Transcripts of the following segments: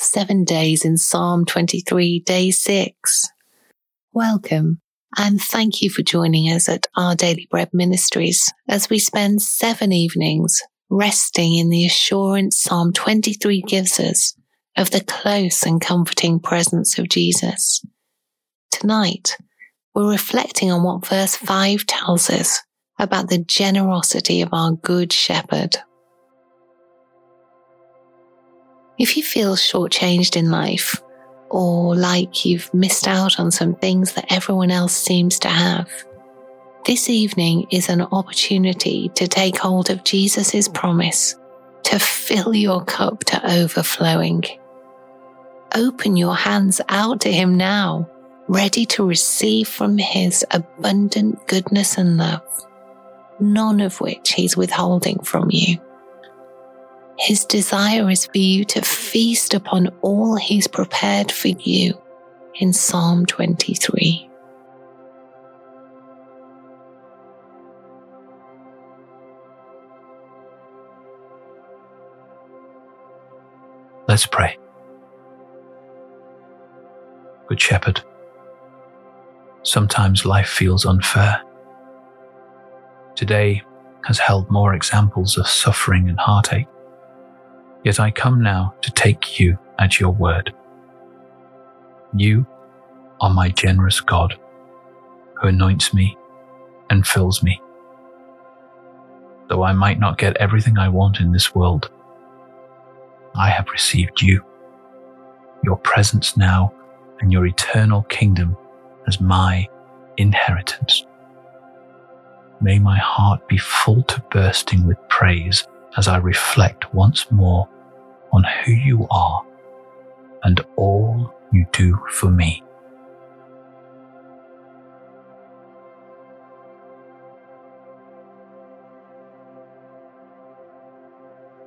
seven days in Psalm 23, day six. Welcome and thank you for joining us at Our Daily Bread Ministries as we spend seven evenings resting in the assurance Psalm 23 gives us of the close and comforting presence of Jesus. Tonight, we're reflecting on what verse 5 tells us about the generosity of our Good Shepherd. If you feel shortchanged in life, or like you've missed out on some things that everyone else seems to have, this evening is an opportunity to take hold of Jesus' promise to fill your cup to overflowing. Open your hands out to Him now, ready to receive from His abundant goodness and love, none of which He's withholding from you. His desire is for you to feast upon all He's prepared for you in Psalm 23. Let's pray. Good Shepherd, sometimes life feels unfair. Today has held more examples of suffering and heartache. Yet I come now to take you at your word. You are my generous God who anoints me and fills me. Though I might not get everything I want in this world, I have received you, your presence now, and your eternal kingdom as my inheritance. May my heart be full to bursting with praise as I reflect once more on who you are and all you do for me.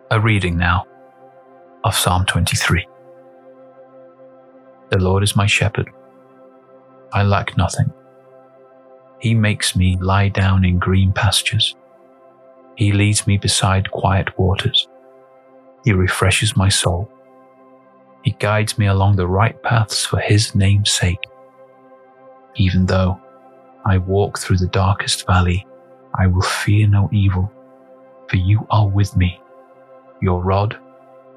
A reading now of Psalm 23. The Lord is my shepherd. I lack nothing. He makes me lie down in green pastures. He leads me beside quiet waters. He refreshes my soul. He guides me along the right paths for his name's sake. Even though I walk through the darkest valley, I will fear no evil, for you are with me. Your rod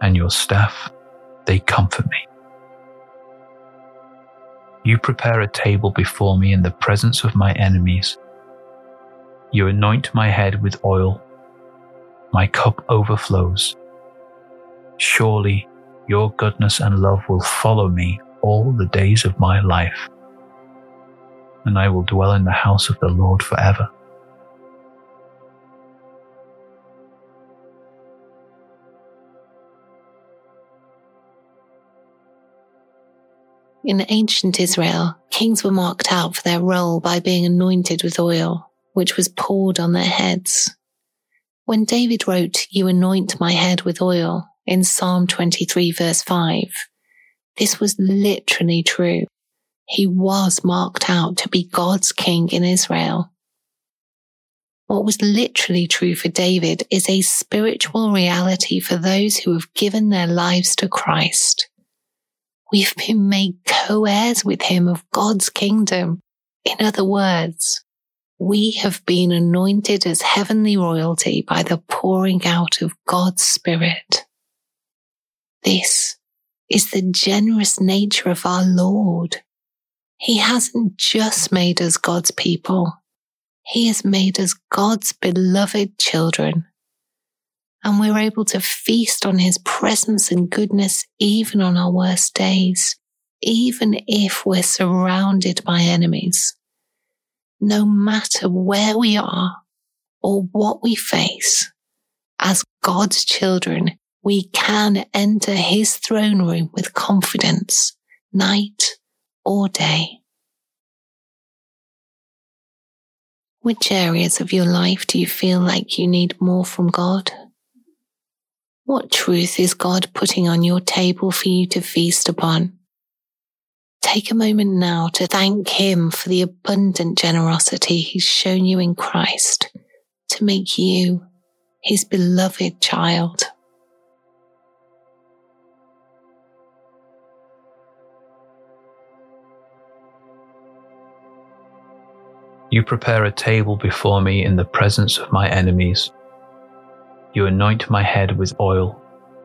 and your staff, they comfort me. You prepare a table before me in the presence of my enemies. You anoint my head with oil. My cup overflows. Surely your goodness and love will follow me all the days of my life, and I will dwell in the house of the Lord forever. In ancient Israel, kings were marked out for their role by being anointed with oil, which was poured on their heads. When David wrote, You anoint my head with oil in Psalm 23, verse 5, this was literally true. He was marked out to be God's king in Israel. What was literally true for David is a spiritual reality for those who have given their lives to Christ. We've been made co-heirs with him of God's kingdom. In other words, we have been anointed as heavenly royalty by the pouring out of God's Spirit. This is the generous nature of our Lord. He hasn't just made us God's people. He has made us God's beloved children and we're able to feast on his presence and goodness even on our worst days, even if we're surrounded by enemies. No matter where we are or what we face, as God's children, we can enter his throne room with confidence, night or day. Which areas of your life do you feel like you need more from God? What truth is God putting on your table for you to feast upon? Take a moment now to thank Him for the abundant generosity He's shown you in Christ to make you His beloved child. You prepare a table before me in the presence of my enemies. You anoint my head with oil,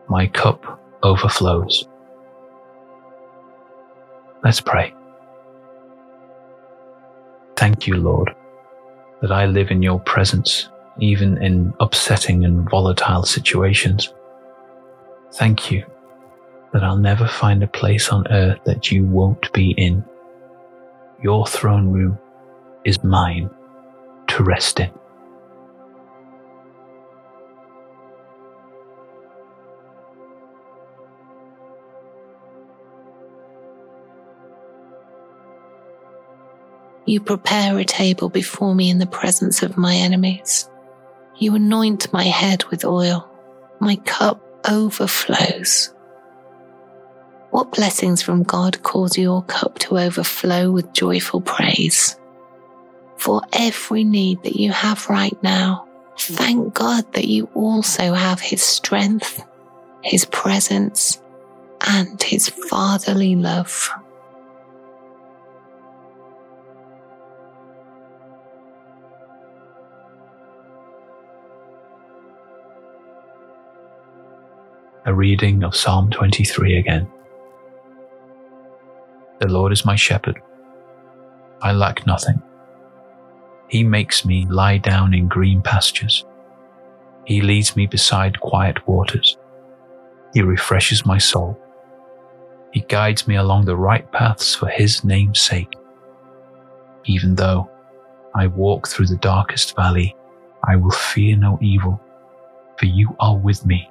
my cup overflows. Let's pray. Thank you, Lord, that I live in your presence, even in upsetting and volatile situations. Thank you that I'll never find a place on earth that you won't be in. Your throne room is mine to rest in. You prepare a table before me in the presence of my enemies. You anoint my head with oil. My cup overflows. What blessings from God cause your cup to overflow with joyful praise? For every need that you have right now, thank God that you also have His strength, His presence, and His fatherly love. A reading of Psalm 23 again. The Lord is my shepherd. I lack nothing. He makes me lie down in green pastures. He leads me beside quiet waters. He refreshes my soul. He guides me along the right paths for his name's sake. Even though I walk through the darkest valley, I will fear no evil, for you are with me.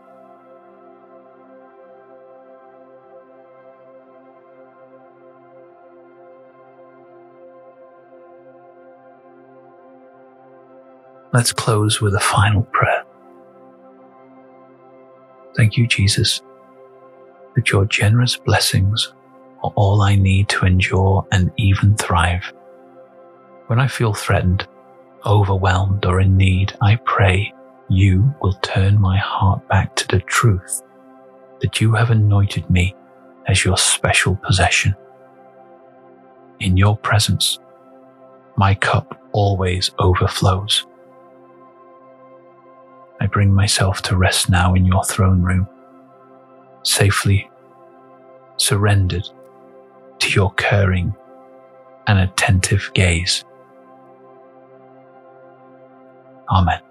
Let's close with a final prayer. Thank you, Jesus, that your generous blessings are all I need to endure and even thrive. When I feel threatened, overwhelmed, or in need, I pray you will turn my heart back to the truth that you have anointed me as your special possession. In your presence, my cup always overflows. Bring myself to rest now in your throne room, safely surrendered to your caring and attentive gaze. Amen.